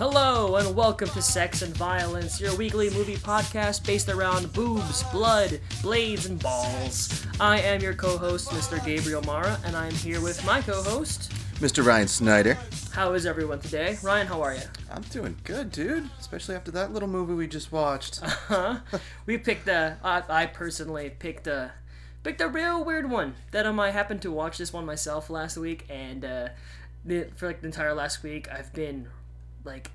Hello and welcome to Sex and Violence, your weekly movie podcast based around boobs, blood, blades, and balls. I am your co-host, Mr. Gabriel Mara, and I'm here with my co-host. Mr. Ryan Snyder. How is everyone today? Ryan, how are you? I'm doing good, dude. Especially after that little movie we just watched. Huh? we picked a. I, I personally picked a picked a real weird one that um I happened to watch this one myself last week, and uh, the, for like the entire last week I've been like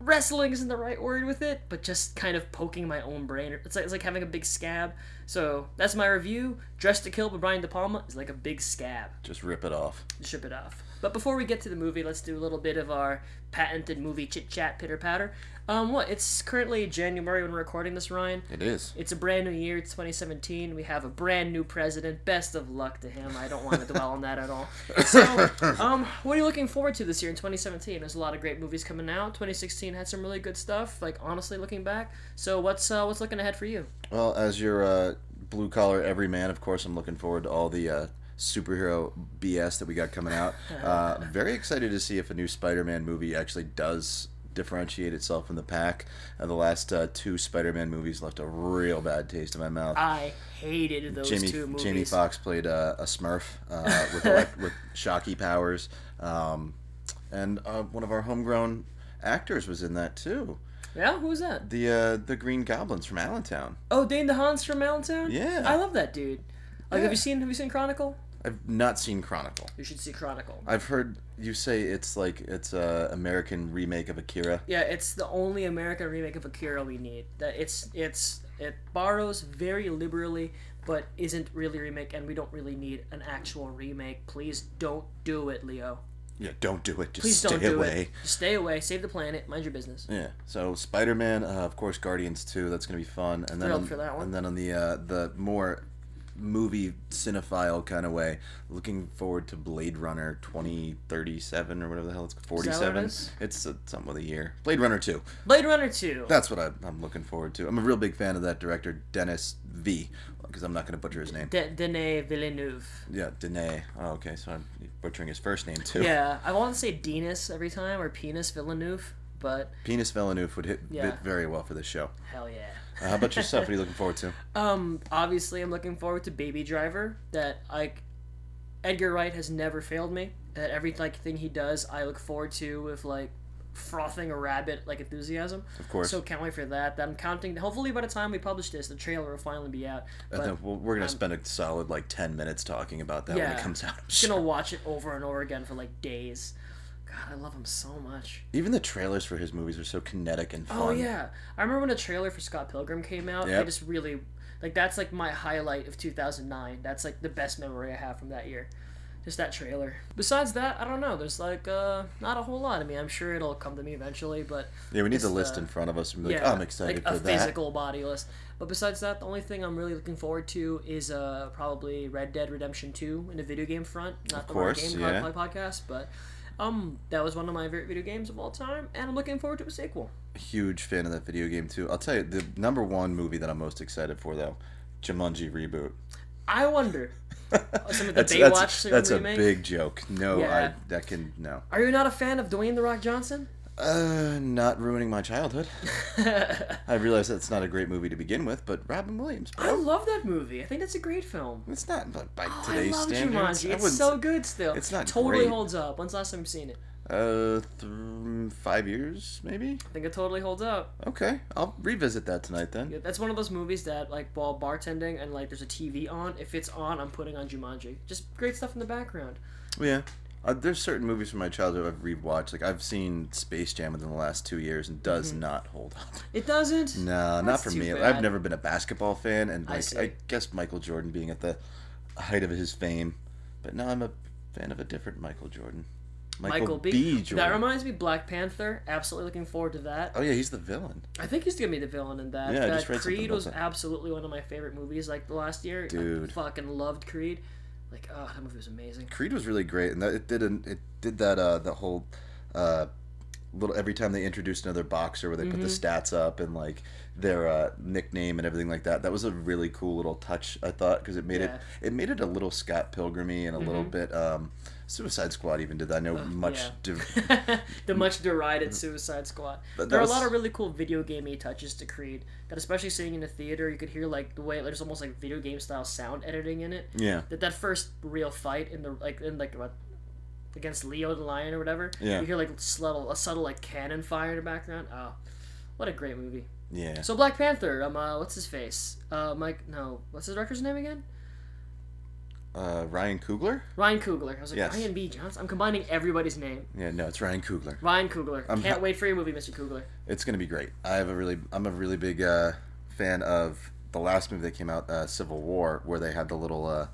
wrestling isn't the right word with it, but just kind of poking my own brain. It's like it's like having a big scab. So that's my review. Dressed to Kill by Brian De Palma is like a big scab. just rip it off. Rip it off. But before we get to the movie, let's do a little bit of our patented movie chit chat pitter patter. Um, what? It's currently January when we're recording this, Ryan. It is. It's a brand new year. It's 2017. We have a brand new president. Best of luck to him. I don't want to dwell on that at all. So, um, what are you looking forward to this year in 2017? There's a lot of great movies coming out. 2016 had some really good stuff. Like honestly, looking back. So what's uh, what's looking ahead for you? Well, as your uh, blue collar everyman, of course, I'm looking forward to all the uh, superhero BS that we got coming out. Uh, very excited to see if a new Spider Man movie actually does differentiate itself from the pack. Uh, the last uh, two Spider Man movies left a real bad taste in my mouth. I hated those Jamie, two movies. Jamie Foxx played uh, a Smurf uh, with, elect- with shocky powers, um, and uh, one of our homegrown actors was in that too. Yeah, who was that? The uh, the Green Goblins from Allentown. Oh, Dane DeHaan's from Allentown. Yeah. I love that dude. Like, Yeah. have you seen Have you seen Chronicle? I've not seen Chronicle. You should see Chronicle. I've heard you say it's like it's a American remake of Akira. Yeah, it's the only American remake of Akira we need. That it's it's it borrows very liberally, but isn't really a remake, and we don't really need an actual remake. Please don't do it, Leo. Yeah, don't do it. Just Please stay don't do away. it. Just stay away. Save the planet. Mind your business. Yeah. So Spider Man, uh, of course, Guardians two. That's gonna be fun. And then Thrilled on, for that one. and then on the uh, the more movie cinephile kind of way, looking forward to Blade Runner twenty thirty seven or whatever the hell it's forty seven. is? It's uh, something with a year. Blade Runner two. Blade Runner two. That's what I, I'm looking forward to. I'm a real big fan of that director, Dennis V. Because I'm not gonna butcher his name. De- Denis Villeneuve. Yeah, Dene. Oh, okay. So I'm butchering his first name too. Yeah, I want to say Denis every time or Penis Villeneuve, but Penis Villeneuve would hit Yeah. fit very well for this show. hell yeah. Uh, how about yourself? What are you looking forward to? Um, obviously, I'm looking forward to Baby Driver. That like Edgar Wright has never failed me. That every like thing he does, I look forward to with like frothing a rabbit like enthusiasm. Of course. So can't wait for that. That I'm counting. Hopefully, by the time we publish this, the trailer will finally be out. And But we're gonna I'm- spend a solid like ten minutes talking about that when it comes out. I'm I'm gonna watch it over and over again for like days. God, I love him so much. Even the trailers for his movies are so kinetic and fun. Oh yeah, I remember when the trailer for Scott Pilgrim came out. I just really like that's like my highlight of 2009. That's like the best memory I have from that year. Just that trailer. Besides that, I don't know. There's like uh not a whole lot. I mean, I'm sure it'll come to me eventually, but Yeah, we need the list uh, in front of us and be like, yeah, oh, I'm excited like for a that. physical body list. But besides that, the only thing I'm really looking forward to is uh probably Red Dead Redemption 2 in the video game front, not Of the course, game yeah. Podcast, but um that was one of my favorite video games of all time, and I'm looking forward to a sequel. Huge fan of that video game too. I'll tell you, the number one movie that I'm most excited for though, Jumanji reboot. I wonder. some of the that's Baywatch that's, that's a big joke. No, Yeah. I that can no. Are you not a fan of Dwayne the Rock Johnson? Uh, not ruining my childhood. I I realize that's not a great movie to begin with, but Robin Williams, bro. love that movie. I think that's a great film. It's not but by Oh, today's I love standards. Jumanji. It's so good still. it's not totally great. holds up. When's the last time you've seen it? Uh, th- five years maybe. I think it totally holds up. Okay, I'll revisit that tonight then. Yeah, That's one of those movies that, like, while bartending and like there's a TV on, if it's on, I'm putting on Jumanji. Just great stuff in the background. Yeah, uh, there's certain movies from my childhood I've rewatched. Like I've seen Space Jam within the last two years and does not hold up. It doesn't. No, not for me. bad. I've never been a basketball fan, and I like see. I, guess Michael Jordan being at the height of his fame, but now I'm a fan of a different Michael Jordan. Michael, B. Jordan. That reminds me, Black Panther. Absolutely looking forward to that. oh yeah, he's the villain. I think he's gonna be the villain in that. Yeah, I just read Creed was that. absolutely one of my favorite movies. Like the last year, I Dude. fucking loved Creed. Like, oh, that movie was amazing. Creed was really great, and that it did an, it did that uh the whole uh little every time they introduced another boxer where they put the Mm-hmm. stats up and like their uh, nickname and everything like that. That was a really cool little touch I thought because it made Yeah. Mm-hmm. it it made it a little Scott Pilgrimy and a little bit um, Suicide Squad even did that. I know much. yeah. div- the much derided Suicide Squad. But there are a lot of really cool video gamey touches to Creed that, especially seeing in a theater, you could hear like the way there's almost like video game style sound editing in it. yeah. That that first real fight in the like in like what against Leo the Lion or whatever. Yeah. You hear like subtle a subtle like cannon fire in the background. Oh, what a great movie. Yeah. So Black Panther. Um, uh, what's his face? Uh, Mike. No, what's his director's name again? Uh, Ryan Coogler? Ryan Coogler. I was like Yes. Ryan B. Johnson. I'm combining everybody's name. Yeah, no, it's Ryan Coogler. Ryan Coogler. I'm Can't ha- wait for your movie, Mr. Coogler. It's gonna be great. I have a really, I'm a really big uh, fan of the last movie that came out, uh, Civil War, where they had the little uh,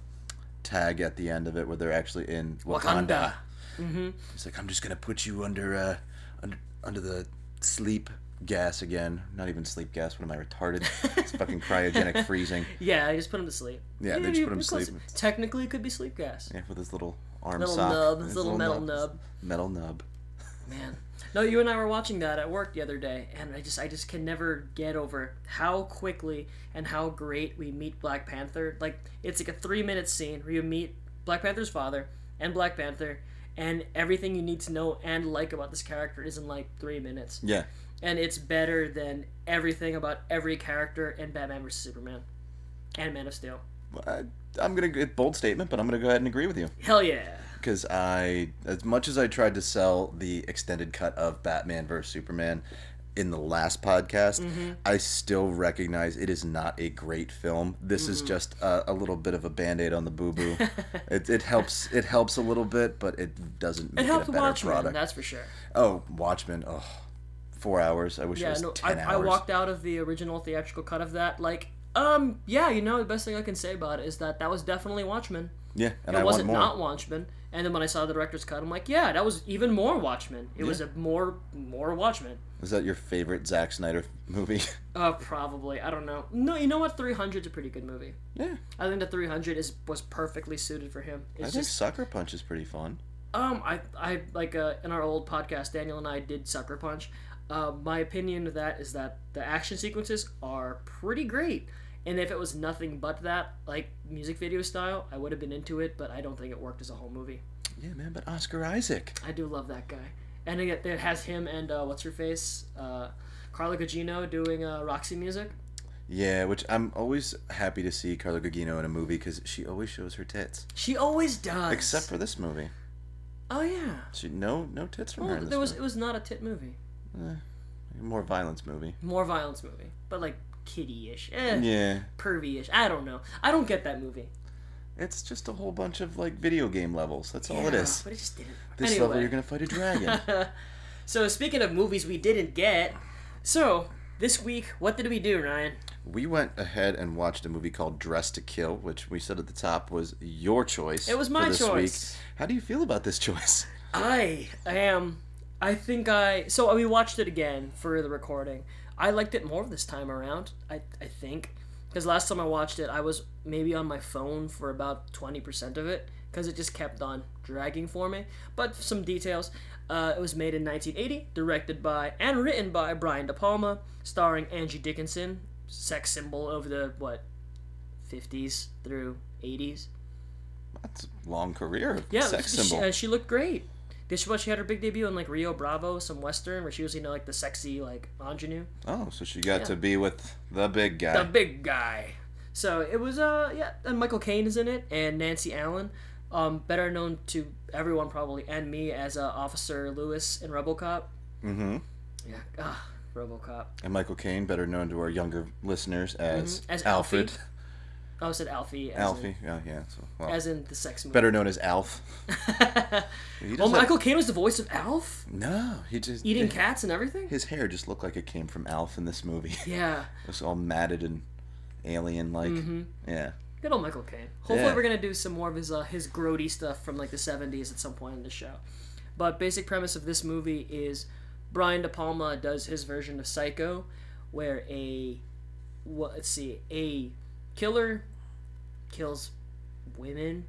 tag at the end of it where they're actually in Wakanda. Wakanda. Mm-hmm. It's like I'm just gonna put you under, uh, under, under the sleep gas again. Not even sleep gas. What am I retarded? it's fucking cryogenic freezing. Yeah, I just put him to sleep. Yeah, they just put him to sleep. Technically, it could be sleep gas. Yeah, with his little arm Little sock, nub, his little metal nub. metal nub. Man, no, you and I were watching that at work the other day, and I just, I just can never get over how quickly and how great we meet Black Panther. Like, it's like a three-minute scene where you meet Black Panther's father and Black Panther, and everything you need to know and like about this character is in like three minutes, Yeah, and it's better than everything about every character in Batman vs Superman and Man of Steel. I, I'm gonna get bold statement, but I'm gonna go ahead and agree with you. Hell yeah! because I, as much as I tried to sell the extended cut of Batman vs Superman in the last podcast, Mm-hmm. I still recognize it is not a great film. This is Mm-hmm. just a, a little bit of a band aid on the boo boo. it, it helps. It helps a little bit, but it doesn't make It it, a better Watchmen, product. that's for sure. Oh, Watchmen. Oh, four hours. I wish it Yeah, was no, I, ten I hours. walked out of the original theatrical cut of that like, um, yeah, you know, the best thing I can say about it is that that was definitely Watchmen. yeah, and It I wasn't not Watchmen. And then when I saw the director's cut, I'm like, yeah, that was even more Watchmen. It was a more more Watchmen. Is that your favorite Zack Snyder movie? Uh, probably. I don't know. No, you know what? 300's a pretty good movie. yeah, I think the 300 is was perfectly suited for him. I It's think just Sucker Punch is pretty fun. Um, I, I like uh, in our old podcast, Daniel and I did Sucker Punch. Uh, my opinion of that is that the action sequences are pretty great, and if it was nothing but that, like music video style, I would have been into it. But I don't think it worked as a whole movie. Yeah, man, but Oscar Isaac. I do love that guy, and it, it has him and uh, what's her face, uh, Carla Gugino doing uh, Roxy music. Yeah, which I'm always happy to see Carla Gugino in a movie because she always shows her tits. She always does. Except for this movie, oh yeah, she no no tits from her. well, this there was movie. it was not a tit movie, more violence movie. more violence movie, but like kiddie-ish, eh, Yeah, pervy-ish. I don't know. I don't get that movie. it's just a whole bunch of like video game levels. That's all it is. But it just didn't. This anyway. level, you're gonna fight a dragon. so speaking of movies we didn't get, so this week what did we do, Ryan? we went ahead and watched a movie called Dress to Kill, which we said at the top was your choice. It was for my this choice. Week. How do you feel about this choice? I am. I think I. So we watched it again for the recording. I liked it more this time around. I I think because last time I watched it, I was maybe on my phone for about twenty percent of it because it just kept on dragging for me. But some details. Uh, it was made in 1980, directed by and written by Brian De Palma, starring Angie Dickinson, sex symbol of the what, 50s through 80s. That's a long career Yeah, sex she, symbol. uh, she looked great. Did she? What she had her big debut in like Rio Bravo, some western, where she was you know like the sexy like ingenue, oh, so she got Yeah. to be with the big guy. the big guy. So it was uh yeah, and Michael Caine is in it, and Nancy Allen, um better known to everyone probably and me as uh, Officer Lewis in RoboCop. mm-hmm. Yeah, ah, RoboCop. And Michael Caine, better known to our younger listeners as, Mm-hmm. As Alfred. Alfie. I said Alfie. Alfie, yeah, yeah. So, well, as in the sex movie. better known as Alf. He oh, Michael Caine was the voice of Alf, No, he just eating cats and everything. His hair just looked like it came from Alf in this movie. Yeah. it was all matted and alien-like. Yeah. Good old Michael Caine. Hopefully, Yeah. we're gonna do some more of his uh, his grody stuff from like the '70s at some point in the show. But basic premise of this movie is Brian De Palma does his version of Psycho, where a what let's see a killer kills women.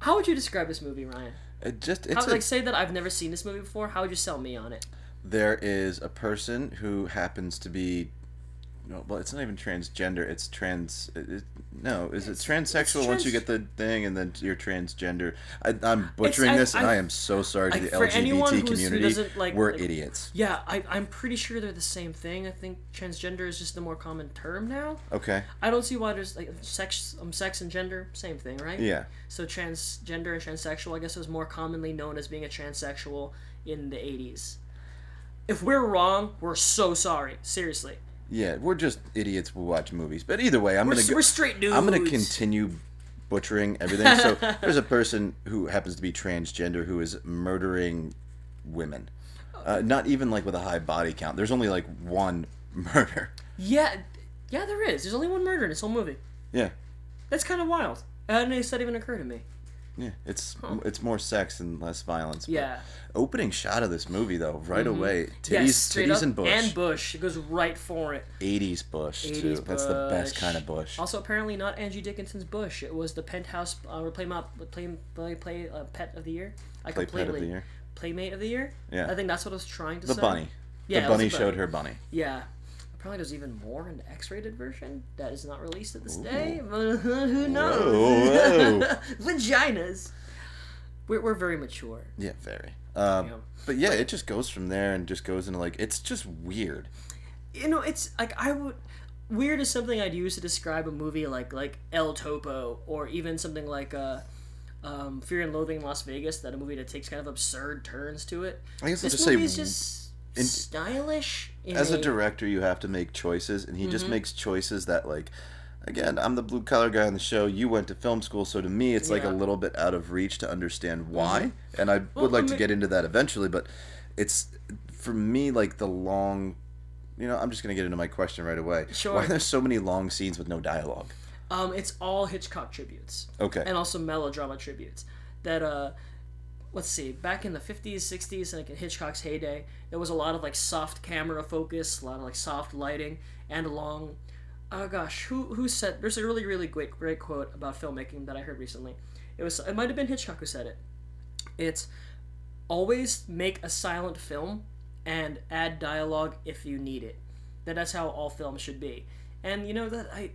How would you describe this movie, Ryan? It just How, it's a, like say that I've never seen this movie before. How would you sell me on it? there is a person who happens to be no, well, it's not even transgender. It's trans. It, it, no, is it transsexual it's once you get the thing, and then you're transgender? I, I'm butchering I- this, and I- I, am so sorry to I- the LGBT community. like- We're like- idiots. Yeah, I, I'm pretty sure they're the same thing. I think transgender is just the more common term now. Okay. I don't see why there's like sex, um, sex and gender, same thing, right? Yeah. So transgender and transsexual, I guess, was more commonly known as being a transsexual in the '80s. If we're wrong, we're so sorry. Seriously, Yeah, we're just idiots who watch movies. But either way, I'm we're, gonna go, we're straight dudes. I'm gonna continue butchering everything. So there's a person who happens to be transgender who is murdering women. Uh, not even like with a high body count. There's only like one murder. Yeah, yeah, there is. There's only one murder in this whole movie. Yeah, That's kind of wild. And it didn't even occur to me. Yeah. It's it's more sex and less violence. Yeah. Opening shot of this movie though, right away, titties, yes, titties up. and bush. And Bush. It goes right for it. 80s bush too. 80s That's the best kind of bush. Also, apparently not Angie Dickinson's Bush. It was the Penthouse uh, play mop, play play play uh, pet of the year. I Play pet of completely the year. playmate of the year. Yeah. I think that's what I was trying to The say. bunny. Yeah, the it was bunny showed her bunny. Yeah. Apparently, there's even more in the X-rated version that is not released to this day. But Who knows? Whoa, whoa. Vaginas. We're, we're very mature. Yeah, very. Um, Yeah. But yeah, it just goes from there and just goes into like it's just weird. you know it's like i would weird is something i'd use to describe a movie like like el topo or even something like uh um, fear and loathing in las vegas that a movie that takes kind of absurd turns to it I guess I'll this just movie say, is just in- stylish as a director, you have to make choices, and he Mm-hmm. just makes choices that like. Again, I'm the blue collar guy on the show. You went to film school, so to me, it's like a Mm-hmm. little bit out of reach to understand why. And I Well, would like I to get into that eventually, but it's for me like the long. You know, I'm just gonna get into my question right away. Sure. Why are there so many long scenes with no dialogue? um it's all hitchcock tributes Okay. and also melodrama tributes that uh let's see back in the 50s 60s like in hitchcock's heyday there was a lot of like soft camera focus a lot of like soft lighting and long oh gosh who who said there's a really really great great quote about filmmaking that i heard recently. It was it might have been hitchcock who said it. It's always make a silent film and add dialogue if you need it. That that's how all films should be. And you know that i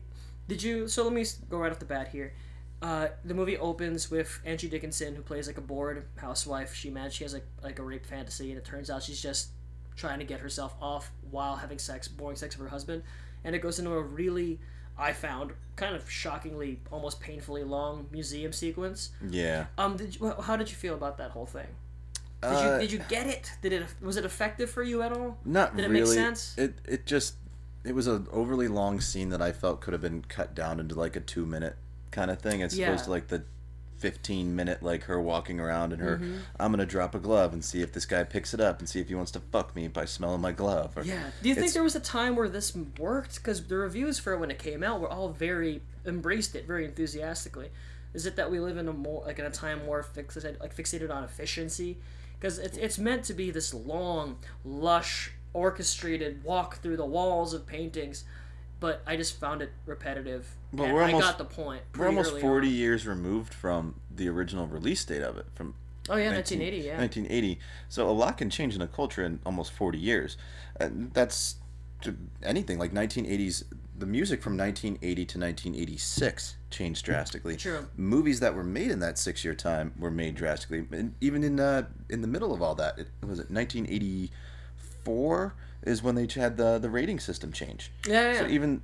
did you so let me go right off the bat here uh, the movie opens with Angie Dickinson, who plays like a bored housewife. She mad she has like like a rape fantasy, and it turns out she's just trying to get herself off while having sex, boring sex with her husband. And it goes into a really, I found kind of shockingly, almost painfully long museum sequence. Yeah. Um, did you, how did you feel about that whole thing? Did Uh, you did you get it? Did it was it effective for you at all? Not Did it really. make sense? It it just it was an overly long scene that I felt could have been cut down into like a two minute kind of thing as Yeah. opposed to like the fifteen minute like her walking around and her Mm-hmm. I'm gonna drop a glove and see if this guy picks it up and see if he wants to fuck me by smelling my glove. Or, Yeah. Do you think there was a time where this worked? Because the reviews for it when it came out were all very embraced it very enthusiastically. Is it that we live in a more like in a time more fixated like fixated on efficiency? Because it's it's meant to be this long, lush, orchestrated walk through the walls of paintings, but I just found it repetitive. But and we're I almost- got the point. We're almost forty on. years removed from the original release date of it from Oh yeah, 19 1980. Yeah. 1980. So a lot can change in a culture in almost 40 years. And that's to anything like 1980s. The music from 1980 to 1986 changed drastically. True. Movies that were made in that six-year time were made drastically. And even in uh, in the middle of all that, it was it 1984 is when they had the the rating system change. Yeah, yeah. So even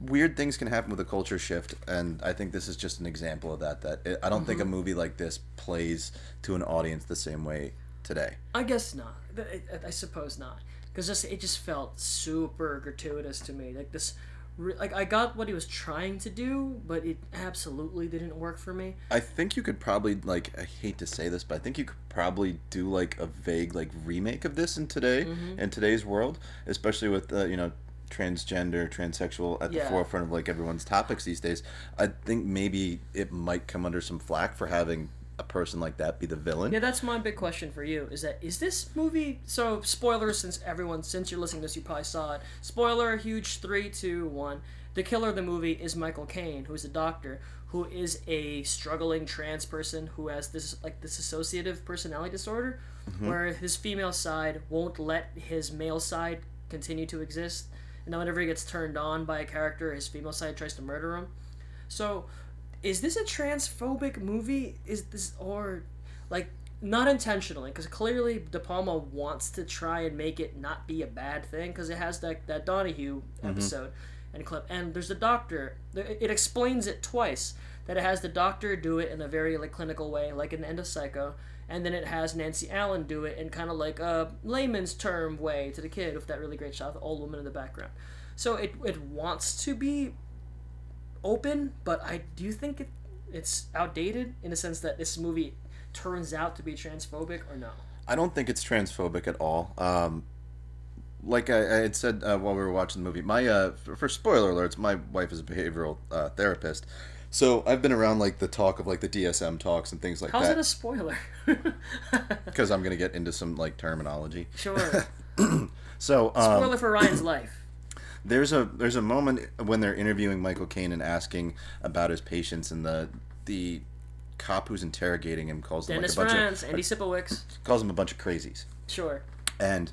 weird things can happen with a culture shift, and I think this is just an example of that. That it, I don't think Mm-hmm. a movie like this plays to an audience the same way today. I guess not. I- I suppose not. Because it just felt super gratuitous to me. Like this, re- like I got what he was trying to do, but it absolutely didn't work for me. I think you could probably like I hate to say this, but I think you could probably do like a vague like remake of this in today Mm-hmm. in today's world, especially with uh, you know transgender, transsexual at the Yeah. forefront of like everyone's topics these days. I think maybe it might come under some flack for having a person like that be the villain. Yeah, that's my big question for you. Is that is this movie? So spoilers, since everyone, since you're listening to this, you probably saw it. Spoiler, huge three, two, one. The killer of the movie is Michael Caine, who is a doctor who is a struggling trans person who has this like this associative personality disorder, mm-hmm. where his female side won't let his male side continue to exist, and then whenever he gets turned on by a character, his female side tries to murder him. So, is this a transphobic movie? Is this or like not intentionally? Because clearly De Palma wants to try and make it not be a bad thing because it has that that Donahue mm-hmm. episode and clip, and there's the doctor. It explains it twice that it has the doctor do it in a very like clinical way, like in the end of Psycho. And then it has Nancy Allen do it in kind of like a layman's term way to the kid with that really great shot of the old woman in the background. So it, it wants to be open, but I do think it, it's outdated in the sense that this movie turns out to be transphobic or no. I don't think it's transphobic at all. Um, like I, I had said uh, while we were watching the movie, my uh, for, for spoiler alerts, my wife is a behavioral uh, therapist, so I've been around like the talk of like the DSM talks and things like How's that How's it a spoiler? because I'm gonna get into some like terminology. sure. So um, Spoiler for Ryan's life. There's a there's a moment when they're interviewing Michael Caine and asking about his patients, and the the cop who's interrogating him calls them Dennis like a bunch Franz, of Andy Sipowicz. calls him a bunch of crazies. Sure. and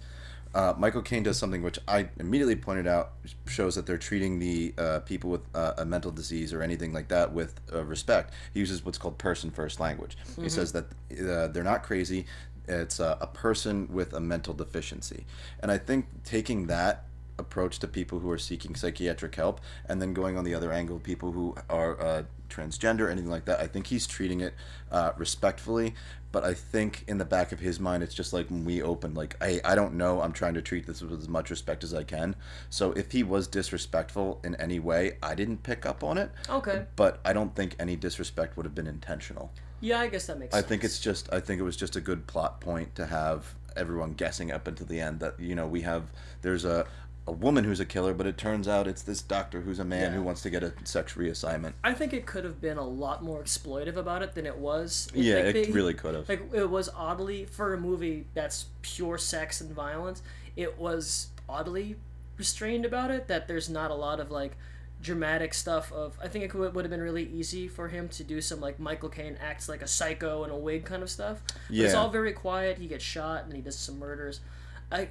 uh, Michael Caine does something which I immediately pointed out shows that they're treating the uh, people with uh, a mental disease or anything like that with uh, respect. He uses what's called person first language. He says that uh, they're not crazy. It's uh, a person with a mental deficiency, and I think taking that approach to people who are seeking psychiatric help and then going on the other angle people who are uh, transgender anything like that. I think he's treating it uh, respectfully but i think in the back of his mind it's just like when we open like hey i don't know. I'm trying to treat this with as much respect as i can. So if he was disrespectful in any way i didn't pick up on it. Okay. but i don't think any disrespect would have been intentional. Yeah, I guess that makes I sense. I think it's just I think it was just a good plot point to have everyone guessing up until the end that you know we have there's a a woman who's a killer but it turns out it's this doctor who's a man Yeah. who wants to get a sex reassignment. I think it could have been a lot more exploitive about it than it was. Yeah, like, it they- really could have. Like it was oddly for a movie that's pure sex and violence. It was oddly restrained about it. That there's not a lot of like dramatic stuff. Of I think it could, would have been really easy for him to do some like Michael Caine acts like a psycho in a wig kind of stuff. But it's all very quiet. He gets shot and he does some murders. I.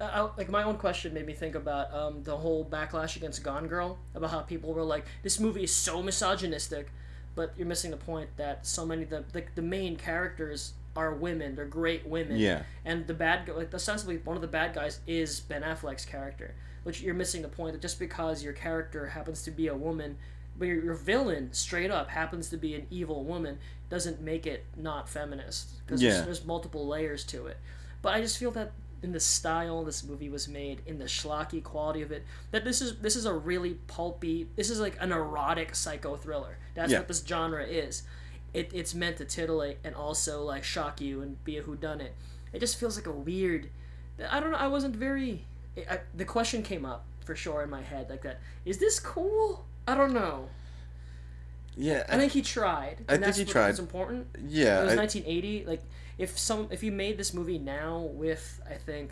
I, like my own question made me think about um, the whole backlash against Gone Girl about how people were like, "This movie is so misogynistic," but you're missing the point that so many of the like the main characters are women. They're great women. Yeah. And the bad guy, like ostensibly one of the bad guys is Ben Affleck's character, which you're missing the point that just because your character happens to be a woman, but your, your villain straight up happens to be an evil woman, doesn't make it not feminist because Yeah. there's, there's multiple layers to it. But I just feel that in the style this movie was made, in the schlocky quality of it, that this is this is a really pulpy. This is like an erotic psycho thriller. That's Yeah. what this genre is. It, it's meant to titillate and also like shock you and be a whodunit. It just feels like a weird. I don't know. I wasn't very. I, the question came up for sure in my head like that. Is this cool? I don't know. Yeah, I think he tried. And I think he tried. Was important. yeah, It was I- 1980. Like if some if you made this movie now with I think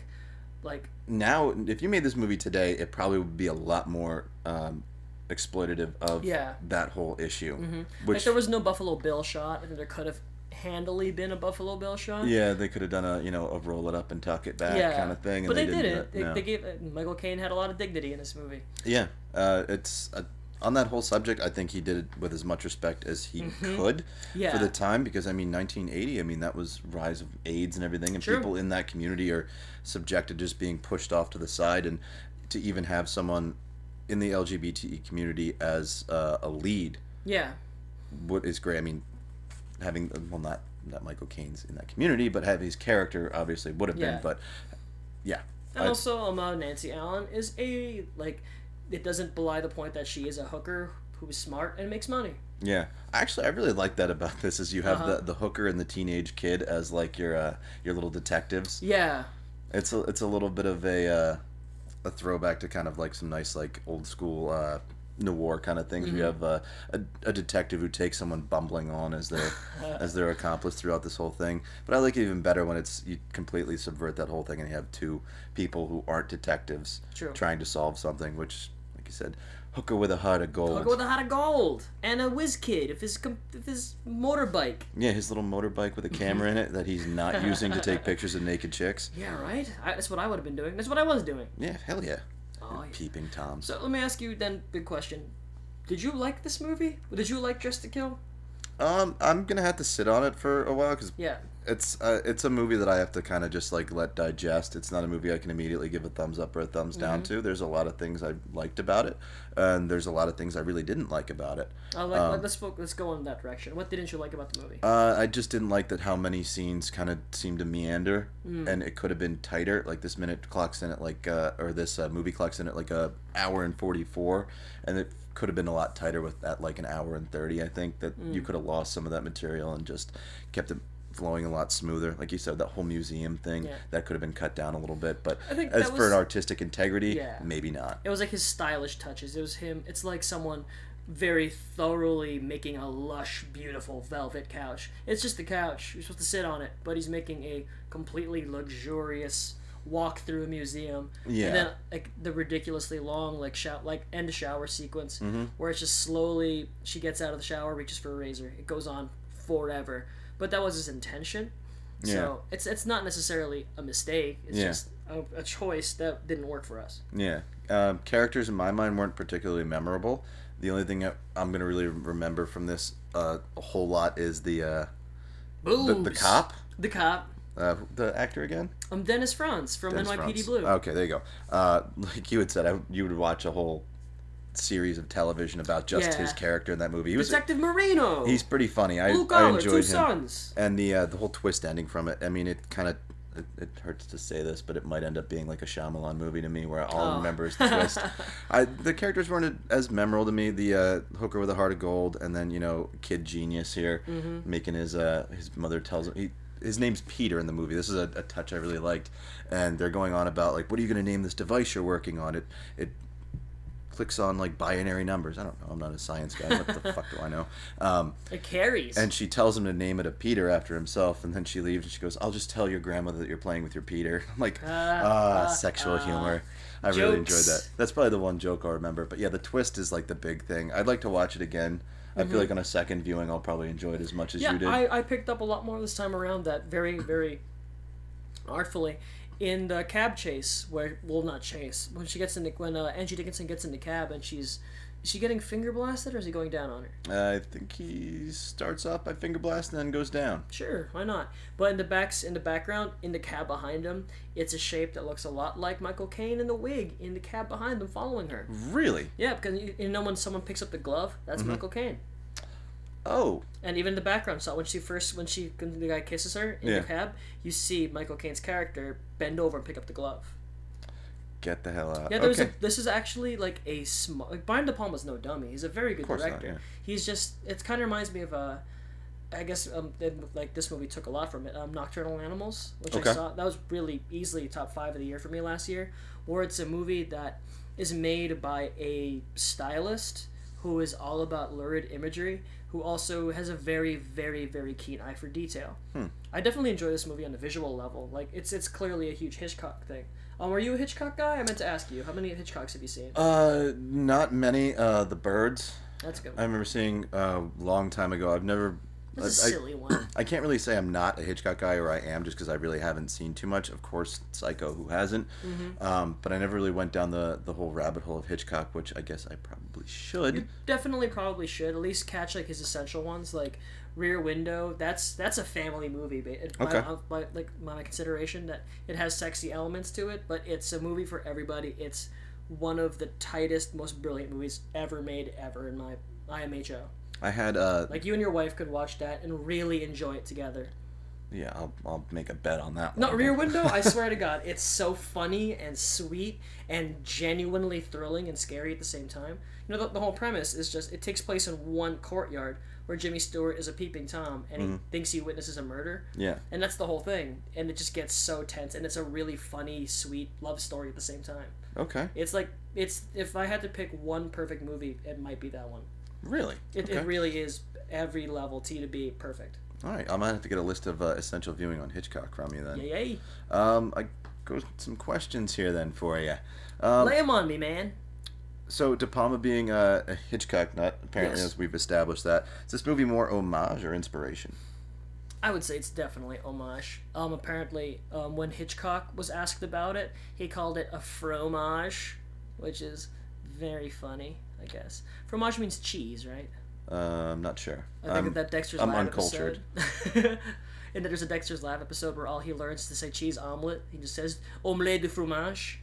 like now if you made this movie today, it probably would be a lot more um, exploitative of Yeah. that whole issue. like Which there was no Buffalo Bill shot. Think there could have handily been a Buffalo Bill shot. yeah, they could have done a you know a roll it up and tuck it back Yeah. kind of thing. And But they, didn't did it. They, No. they gave Michael Caine had a lot of dignity in this movie. Yeah, uh, it's uh, on that whole subject. I think he did it with as much respect as he could Mm-hmm. Yeah. for the time, because I mean, 1980. I mean, that was rise of AIDS and everything, and True. people in that community are subjected to just being pushed off to the side, and to even have someone in the LGBT community as uh, a lead, Yeah. what is great. I mean, having well, not not Michael Caine's in that community, but having his character obviously would have Yeah. been, but yeah. And I- also, uh, Nancy Allen is a like. It doesn't belie the point that she is a hooker who is smart and makes money. Yeah, actually, I really like that about this. Is you have Uh-huh. the, the hooker and the teenage kid as like your uh, your little detectives. Yeah. It's a it's a little bit of a uh, a throwback to kind of like some nice like old school uh, noir kind of things. We Mm-hmm. have uh, a, a detective who takes someone bumbling on as their as their accomplice throughout this whole thing. But I like it even better when it's you completely subvert that whole thing and you have two people who aren't detectives True. trying to solve something, which, said, hooker with a heart of gold. I'll with a heart of gold and a whiz kid if his com- if his motorbike. yeah, his little motorbike with a camera in it that he's not using to take pictures of naked chicks. Yeah, right. I, that's what I would have been doing. That's what I was doing. Yeah, hell yeah. Oh, yeah. Peeping toms. So let me ask you then, big question. Did you like this movie? Did you like Dress to Kill? Um, I'm gonna have to sit on it for a while because Yeah. It's uh, it's a movie that I have to kind of just like let digest. It's not a movie I can immediately give a thumbs up or a thumbs down Mm-hmm. to. There's a lot of things I liked about it, and there's a lot of things I really didn't like about it. Uh, like, Um, let's let's go in that direction. What didn't you like about the movie? Uh, I just didn't like that how many scenes kind of seemed to meander, Mm. and it could have been tighter. Like this minute clocks in at like, uh, or this uh, movie clocks in at like a hour and forty four, and it could have been a lot tighter with at like an hour and thirty. I think that you Mm. could have lost some of that material and just kept it flowing a lot smoother. Like you said, that whole museum thing Yeah. that could have been cut down a little bit. But I think as that for was- an artistic integrity, Yeah. maybe not. It was like his stylish touches. It was him. It's like someone very thoroughly making a lush, beautiful velvet couch. It's just the couch. You're supposed to sit on it, but he's making a completely luxurious walk through a museum. Yeah. And then like the ridiculously long like shower like end shower sequence Mm-hmm. where it's just slowly she gets out of the shower, reaches for a razor. It goes on forever. But that was his intention. So it's it's not necessarily a mistake. It's Yeah. just a, a choice that didn't work for us. Yeah, um, characters in my mind weren't particularly memorable. The only thing I'm gonna really remember from this uh, a whole lot is the uh, the, the cop, The cop. uh, the actor again. I'm Dennis Franz from Dennis NYPD Franz. Blue. Okay, there you go. Uh, like you had said, I, you would watch a whole series of television about just Yeah. his character in that movie. He was Detective Marino. he's pretty funny. I, Blue I enjoyed two him. sons. and the uh, the whole twist ending from it. I mean, it kind of it, it hurts to say this, but it might end up being like a Shyamalan movie to me, where all I Oh. remember is the twist. I the characters weren't as memorable to me. The uh, hooker with a heart of gold, and then you know, kid genius here Mm-hmm. making his uh his mother tells him he. His name's Peter in the movie. This is a, a touch I really liked, and they're going on about like, what are you going to name this device you're working on? It it clicks on like binary numbers. I don't know. I'm not a science guy. What the fuck do I know? Um, It carries. and she tells him to name it a Peter after himself, and then she leaves and she goes, "I'll just tell your grandmother that you're playing with your Peter." I'm like, ah, ah, sexual ah. humor. I really enjoyed that. That's probably the one joke I'll remember. But yeah, the twist is like the big thing. I'd like to watch it again. I feel like on a second viewing, I'll probably enjoy it as much as Mm-hmm. yeah, you did. I, I picked up a lot more this time around that very, very artfully in the cab chase where well not chase when she gets in the when uh, Angie Dickinson gets in the cab and she's is she getting finger blasted or is he going down on her? I think he starts off by finger blast and then goes down. Sure, why not? But in the backs in the background, in the cab behind him, it's a shape that looks a lot like Michael Caine in the wig in the cab behind them, following her. Really? Yeah, because you, you know when someone picks up the glove, that's Mm-hmm. Michael Caine. Oh, And even the background shot, when she first, when she, when the guy kisses her in Yeah. the cab, you see Michael Caine's character bend over and pick up the glove. get the hell out. Yeah, there's okay. a, this is actually like a small. Like Brian De Palma's no dummy. He's a very good course not, director. yeah. He's just. It kind of reminds me of a. I guess um, it- like this movie took a lot from it. Um, Nocturnal Animals, which Okay. I saw, that was really easily top five of the year for me last year. Where it's a movie that is made by a stylist who is all about lurid imagery, who also has a very, very, very keen eye for detail. Hmm. I definitely enjoy this movie on a visual level. Like it's it's clearly a huge Hitchcock thing. Um, are you a Hitchcock guy? I meant to ask you. How many Hitchcocks have you seen? Uh, not many. Uh, the birds. That's a good. I remember seeing a long time ago. I've never. That's a I- silly one. I can't really say I'm not a Hitchcock guy or I am just because I really haven't seen too much. Of course, Psycho, who hasn't? Mm-hmm. Um, but I never really went down the, the whole rabbit hole of Hitchcock, which I guess I probably should. You definitely probably should at least catch like his essential ones, like Rear Window. That's that's a family movie. By, Okay. uh, by like my consideration that it has sexy elements to it, but it's a movie for everybody. It's one of the tightest, most brilliant movies ever made ever in my IMHO. I had uh, Like you and your wife could watch that and really enjoy it together. Yeah, I'll, I'll make a bet on that. No, one. Rear Window. I swear to God, it's so funny and sweet and genuinely thrilling and scary at the same time. You know, the, the whole premise is just it takes place in one courtyard where Jimmy Stewart is a peeping tom and he Mm-hmm. thinks he witnesses a murder. Yeah. And that's the whole thing. And it just gets so tense. And it's a really funny, sweet love story at the same time. Okay. It's like, it's if I had to pick one perfect movie, it might be that one. Really? It, okay. it really is every level, T to B, perfect. All right. I might have to get a list of uh, essential viewing on Hitchcock from you then. Yay. Um, I go some questions here then for you. Um, Lay 'em on me, man. so De Palma being a, a Hitchcock nut, apparently Yes. as we've established that, is this movie more homage or inspiration? I would say it's definitely homage. Um, apparently, um, when Hitchcock was asked about it, he called it a fromage, which is very funny, I guess. Fromage means cheese, right? Uh, I'm not sure. I think I'm- that Dexter's I'm Lab uncultured. episode. and there's a Dexter's Lab episode where all he learns to say cheese omelet. He just says omelette de fromage.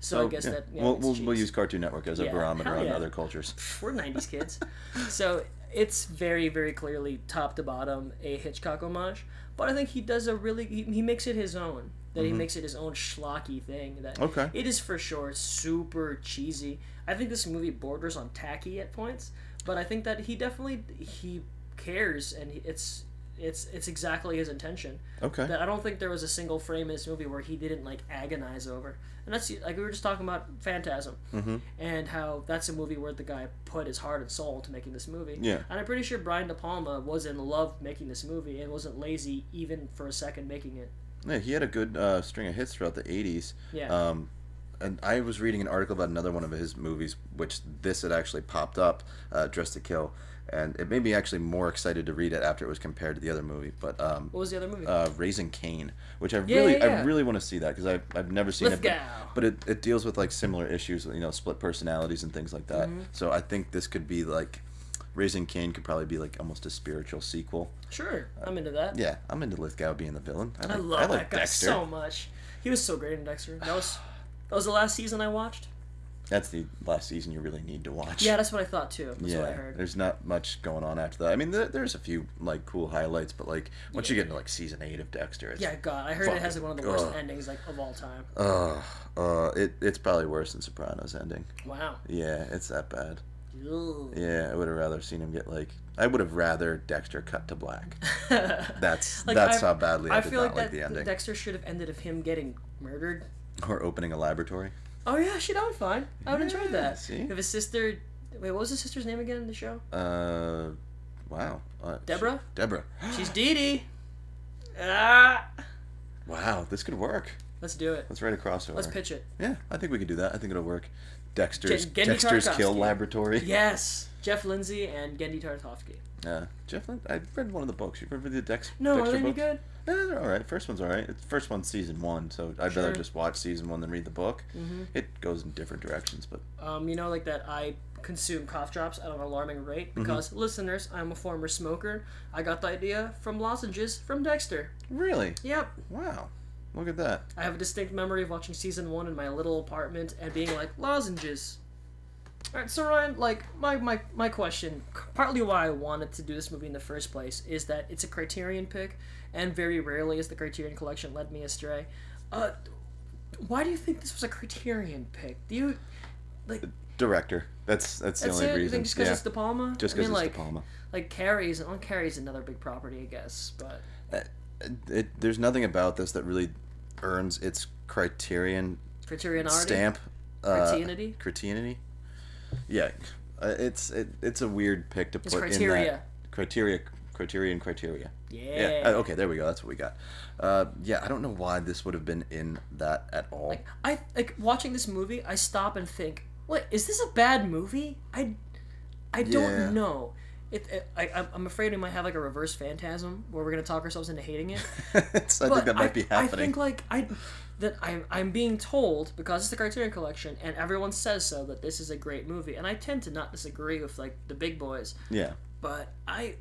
So I Oh, guess yeah. that yeah, we'll, we'll, we'll use Cartoon Network as a Yeah, barometer on other cultures. We're 90s kids. so it's very, very clearly top to bottom a Hitchcock homage. But I think he does a really, he, he makes it his own. That he makes it his own schlocky thing. That Mm-hmm. Okay. It is for sure super cheesy. I think this movie borders on tacky at points. But I think that he definitely, he cares and he, it's, it's, it's exactly his intention. Okay. That I don't think there was a single frame in this movie where he didn't like agonize over. And that's like we were just talking about Phantasm Mm-hmm. and how that's a movie where the guy put his heart and soul to making this movie. Yeah. And I'm pretty sure Brian De Palma was in love making this movie and wasn't lazy even for a second making it. Yeah, he had a good uh, string of hits throughout the 80s. Yeah. Um, and I was reading an article about another one of his movies, which this had actually popped up, uh, Dress to Kill, and it made me actually more excited to read it after it was compared to the other movie. But um, What was the other movie? uh, Raising Cain, which I Yeah, really, yeah, yeah. I really want to see that because I've, I've never seen it. But, Lithgow. but it, it deals with like similar issues, you know, split personalities and things like that. Mm-hmm. So I think this could be like, Raising Cain could probably be like almost a spiritual sequel. sure, I'm into that. Yeah, I'm into Lithgow being the villain. I, I love I like that guy Dexter. so much. He was so great in Dexter. That was that was the last season I watched. That's the last season you really need to watch. Yeah, that's what I thought too. That's yeah. what I heard. There's not much going on after that. I mean, there, there's a few like cool highlights, but like once you get into like season eight of Dexter, it's Yeah, God, I heard it has Fucking one of the worst God. endings like of all time. uh, uh, it it's probably worse than Sopranos ending. Wow. Yeah, it's that bad. Ugh. Yeah, I would have rather seen him get like. I would have rather Dexter cut to black. That's Like, that's I- how badly I, I did feel not like like the ending. Dexter should have ended of him getting murdered. or opening a laboratory. Oh yeah, shit, I would fine. I would enjoy Yeah, that. see? If his sister, wait, what was his sister's name again in the show? Uh, wow. Uh, Deborah? she- Deborah. She's Dee Dee. Ah, Wow, this could work. let's do it. Let's write a crossover. Let's pitch it. Yeah, I think we could do that. I think it'll work. Dexter's Dexter's Kill Laboratory. Yes, Jeff Lindsay and Genndy Tartakovsky. Yeah, Jeff. Lin- I read one of the books. You read the Dex? No, Dexter are they any books? good? Yeah, they're all right. First one's all right. It's first one's season one, so I'd Sure. rather just watch season one than read the book. Mm-hmm. It goes in different directions, but Um, you know, like that I consume cough drops at an alarming rate Mm-hmm. because listeners, I'm a former smoker. I got the idea from lozenges from Dexter. really, Yep, wow, look at that. I have a distinct memory of watching season one in my little apartment and being like lozenges. All right, so Ryan, like my, my my question, partly why I wanted to do this movie in the first place is that it's a Criterion pick, and very rarely has the Criterion collection led me astray. Uh, why do you think this was a Criterion pick? Do you like? Director. That's that's the That's only it. Reason. just because yeah, it's De Palma? just I because mean, it's like, De Palma. Like Carrie's, well, Carrie's another big property, I guess, but It, there's nothing about this that really earns its Criterion Criterion stamp. Uh, Criterionity? Criterionity. Yeah, uh, it's it, it's a weird pick to put It's in criteria. that criteria criterion criteria. Yeah. Uh, okay, there we go. That's what we got. Uh, yeah, I don't know why this would have been in that at all. Like I like watching this movie, I stop and think, "What is this a bad movie?" I, I don't Yeah. know. It, it I, I'm- I'm afraid we might have like a reverse phantasm where we're gonna talk ourselves into hating it. It's- I think that might be happening. I think like I that I'm I'm being told because it's the Criterion Collection and everyone says so that this is a great movie, and I tend to not disagree with like the big boys, yeah, but I.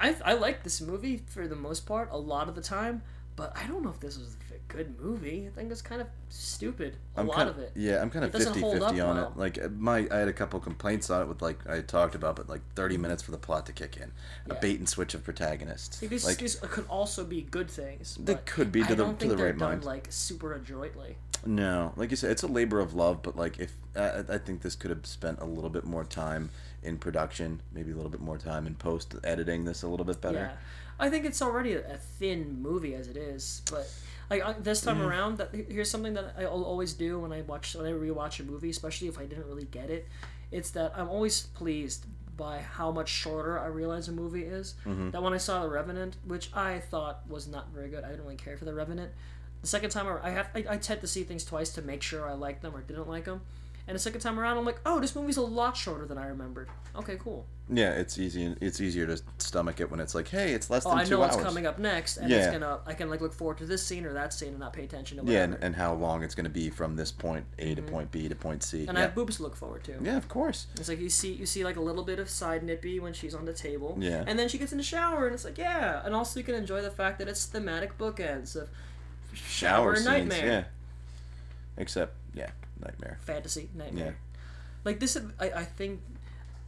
I, I like this movie for the most part a lot of the time, but I don't know if this was a good movie. I think it's kind of stupid. A I'm lot kind of it. Yeah, I'm kind of 50 50 on well. it. Like uh, my I had a couple complaints on it with like I talked about, but like 30 minutes for the plot to kick in. A bait and switch of protagonists. See, these, like these could also be good things. They could be to I the- don't to think the right done mind. like super adroitly. no, like you said, it's a labor of love. But like if I I think this could have spent a little bit more time in production, maybe a little bit more time in post editing this a little bit better. Yeah, I think it's already a, thin movie as it is, but like this time around, that here's something that I'll always do when I watch when I rewatch a movie, especially if I didn't really get it. It's that I'm always pleased by how much shorter I realize a movie is. Mm-hmm. That when I saw The Revenant, which I thought was not very good, I didn't really care for The Revenant. The second time I I have I, I tend to see things twice to make sure I like them or didn't like them. And the second time around, I'm like, oh, this movie's a lot shorter than I remembered. Okay, cool. Yeah, it's easy. It's easier to stomach it when it's like, hey, it's less Oh, than I two know hours. what's coming up next, and it's Yeah. gonna. I can like look forward to this scene or that scene and not pay attention to Yeah, whatever. and, and how long it's going to be from this point A to point B to point C. Mm-hmm. And I yeah. have boobs to look forward to. yeah, of course. It's like you see you see like a little bit of side nippy when she's on the table. Yeah. And then she gets in the shower and it's like yeah, and also you can enjoy the fact that it's thematic bookends of shower, Shower scenes. nightmare, Yeah. Except, yeah, nightmare. fantasy nightmare. Yeah. Like this, I, I think.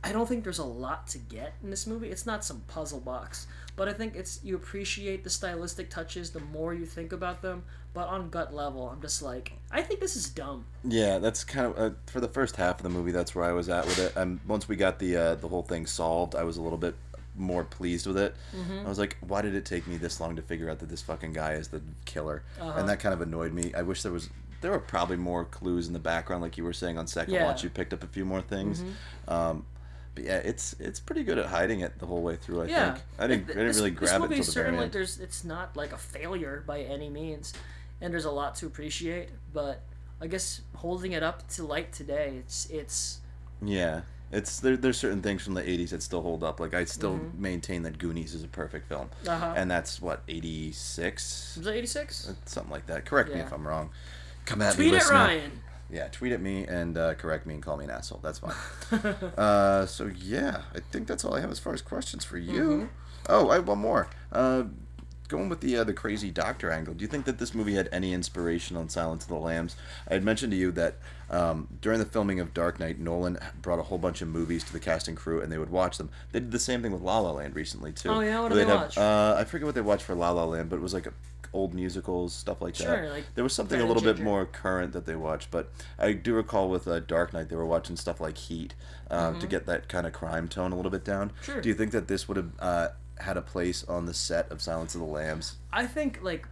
I don't think there's a lot to get in this movie. It's not some puzzle box, but I think it's you appreciate the stylistic touches the more you think about them. But on gut level, I'm just like, I think this is dumb. Yeah, that's kind of uh, for the first half of the movie. That's where I was at with it. And once we got the uh, the whole thing solved, I was a little bit more pleased with it. Mm-hmm. I was like, why did it take me this long to figure out that this fucking guy is the killer? Uh-huh. And that kind of annoyed me. I wish there was there were probably more clues in the background, like you were saying on second Yeah. Mm-hmm. watch. You picked up a few more things. Um, but yeah, it's it's pretty good at hiding it the whole way through. I Yeah, think I didn't, I didn't this- really grab it until the very end. there's it's not like a failure by any means, and there's a lot to appreciate. But I guess holding it up to light today, it's it's Yeah, it's there. There's certain things from the '80s that still hold up. Like I still maintain that Goonies is a perfect film, Mm-hmm. Uh-huh. and that's what '86, was it 86? something like that. Correct me if I'm wrong. Come at me, Tweet it, listener. Ryan. Yeah, tweet at me and uh, correct me and call me an asshole. That's fine. uh, so yeah, I think that's all I have as far as questions for you. Mm-hmm. Oh, I have one more. Uh, going with the uh, the crazy doctor angle. Do you think that this movie had any inspiration on Silence of the Lambs? I had mentioned to you that um, during the filming of Dark Knight, Nolan brought a whole bunch of movies to the casting crew, and they would watch them. They did the same thing with La La Land recently too. Oh, yeah? What did they watch? Uh, I forget what they watched for La La Land, but it was like a, old musicals, stuff like Sure, that. like there was something a little bit more current that they watched, but I do recall with uh, Dark Knight they were watching stuff like Heat uh, to get that kind of crime tone a little bit down. Mm-hmm. Sure. Do you think that this would have uh, had a place on the set of Silence of the Lambs? I think like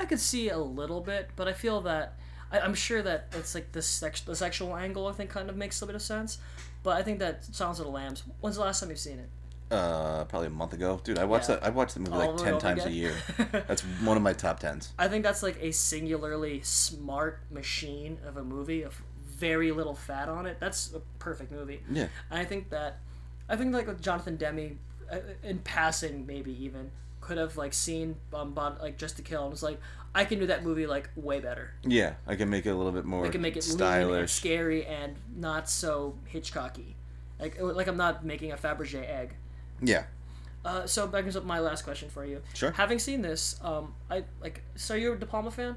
I could see a little bit, but I feel that I, I'm sure that it's like the sex the sexual angle. I think kind of makes a bit of sense. But I think that Silence of the Lambs. When's the last time you've seen it? Uh, probably a month ago, dude. I watched Yeah. that. I watched the movie All like ten times a year. That's one of my top tens. I think that's like a singularly smart machine of a movie of very little fat on it. That's a perfect movie. Yeah. And I think that I think like with Jonathan Demme, uh, in passing maybe even could have like seen um, like Dressed to Kill and was like, I can do that movie like way better. Yeah, I can make it a little bit more I can make it lean and stylish. scary and not so Hitchcocky. Like like I'm not making a Fabergé egg. Yeah. Uh, so that brings up my last question for you. Sure. Having seen this, um, I like. So you're a De Palma fan?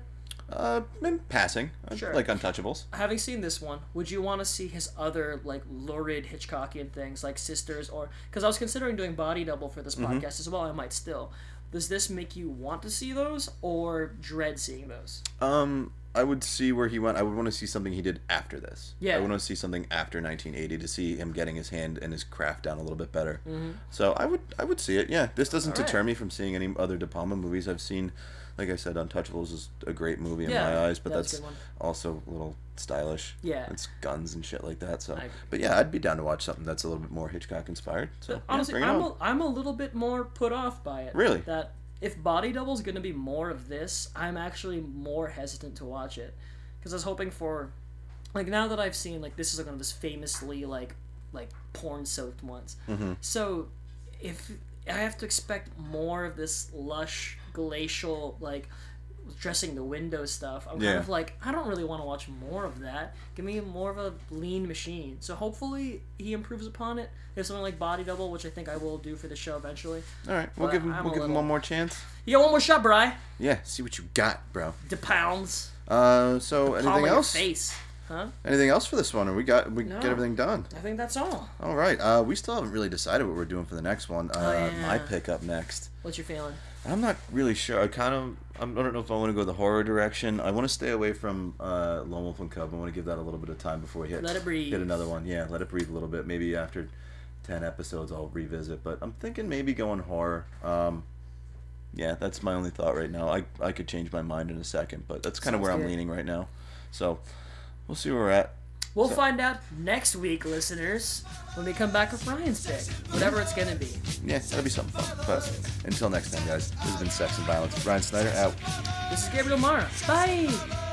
Uh, in passing, Sure. like Untouchables. having seen this one, would you want to see his other like lurid Hitchcockian things like Sisters or because I was considering doing Body Double for this Mm-hmm. podcast as well. I might still. Does this make you want to see those or dread seeing those? Um, I would see where he went. I would want to see something he did after this. Yeah. I would want to see something after 1980 to see him getting his hand and his craft down a little bit better. Mm-hmm. So I would, I would see it. Yeah, this doesn't All right. deter me from seeing any other De Palma movies. I've seen, like I said, Untouchables is a great movie in Yeah, my eyes, but that's also a little stylish. Yeah. it's guns and shit like that. So, I- but yeah, I'd be down to watch something that's a little bit more Hitchcock inspired. So yeah, Honestly, it I'm a, I'm a little bit more put off by it. Really? That if Body Double is going to be more of this, I'm actually more hesitant to watch it because I was hoping for, like now that I've seen like this is like one of those famously like like porn soaked ones. Mm-hmm. So if I have to expect more of this lush glacial like dressing the window stuff. I'm Yeah. kind of like, I don't really want to watch more of that. Give me more of a lean machine. So hopefully he improves upon it. There's something like Body Double, which I think I will do for the show eventually. All right, we'll But give him. I'm We'll give him one more chance. You got one more shot, Bry. Yeah, see what you got, bro. The pounds. Uh, so Palm anything else? face. Huh? Anything else for this one? Or we got we No. get everything done. I think that's all. All right. Uh, we still haven't really decided what we're doing for the next one. Uh, Oh, yeah. My pick up next. What's your feeling? I'm not really sure. I kind of I'm, don't know if I want to go the horror direction. I want to stay away from uh, Lone Wolf and Cub. I want to give that a little bit of time before we hit Let it breathe. hit another one. Yeah, let it breathe a little bit. Maybe after ten episodes, I'll revisit. But I'm thinking maybe going horror. Um, yeah, that's my only thought right now. I I could change my mind in a second, but that's kind of Sounds where I'm leaning right now. So we'll see where we're at. We'll So- find out next week, listeners, when we come back with Ryan's pick. Whatever it's gonna be. Yeah, that'll be something fun. But until next time, guys, this has been Sex and Violence. Ryan Snyder out. This is Gabriel Mara. Bye!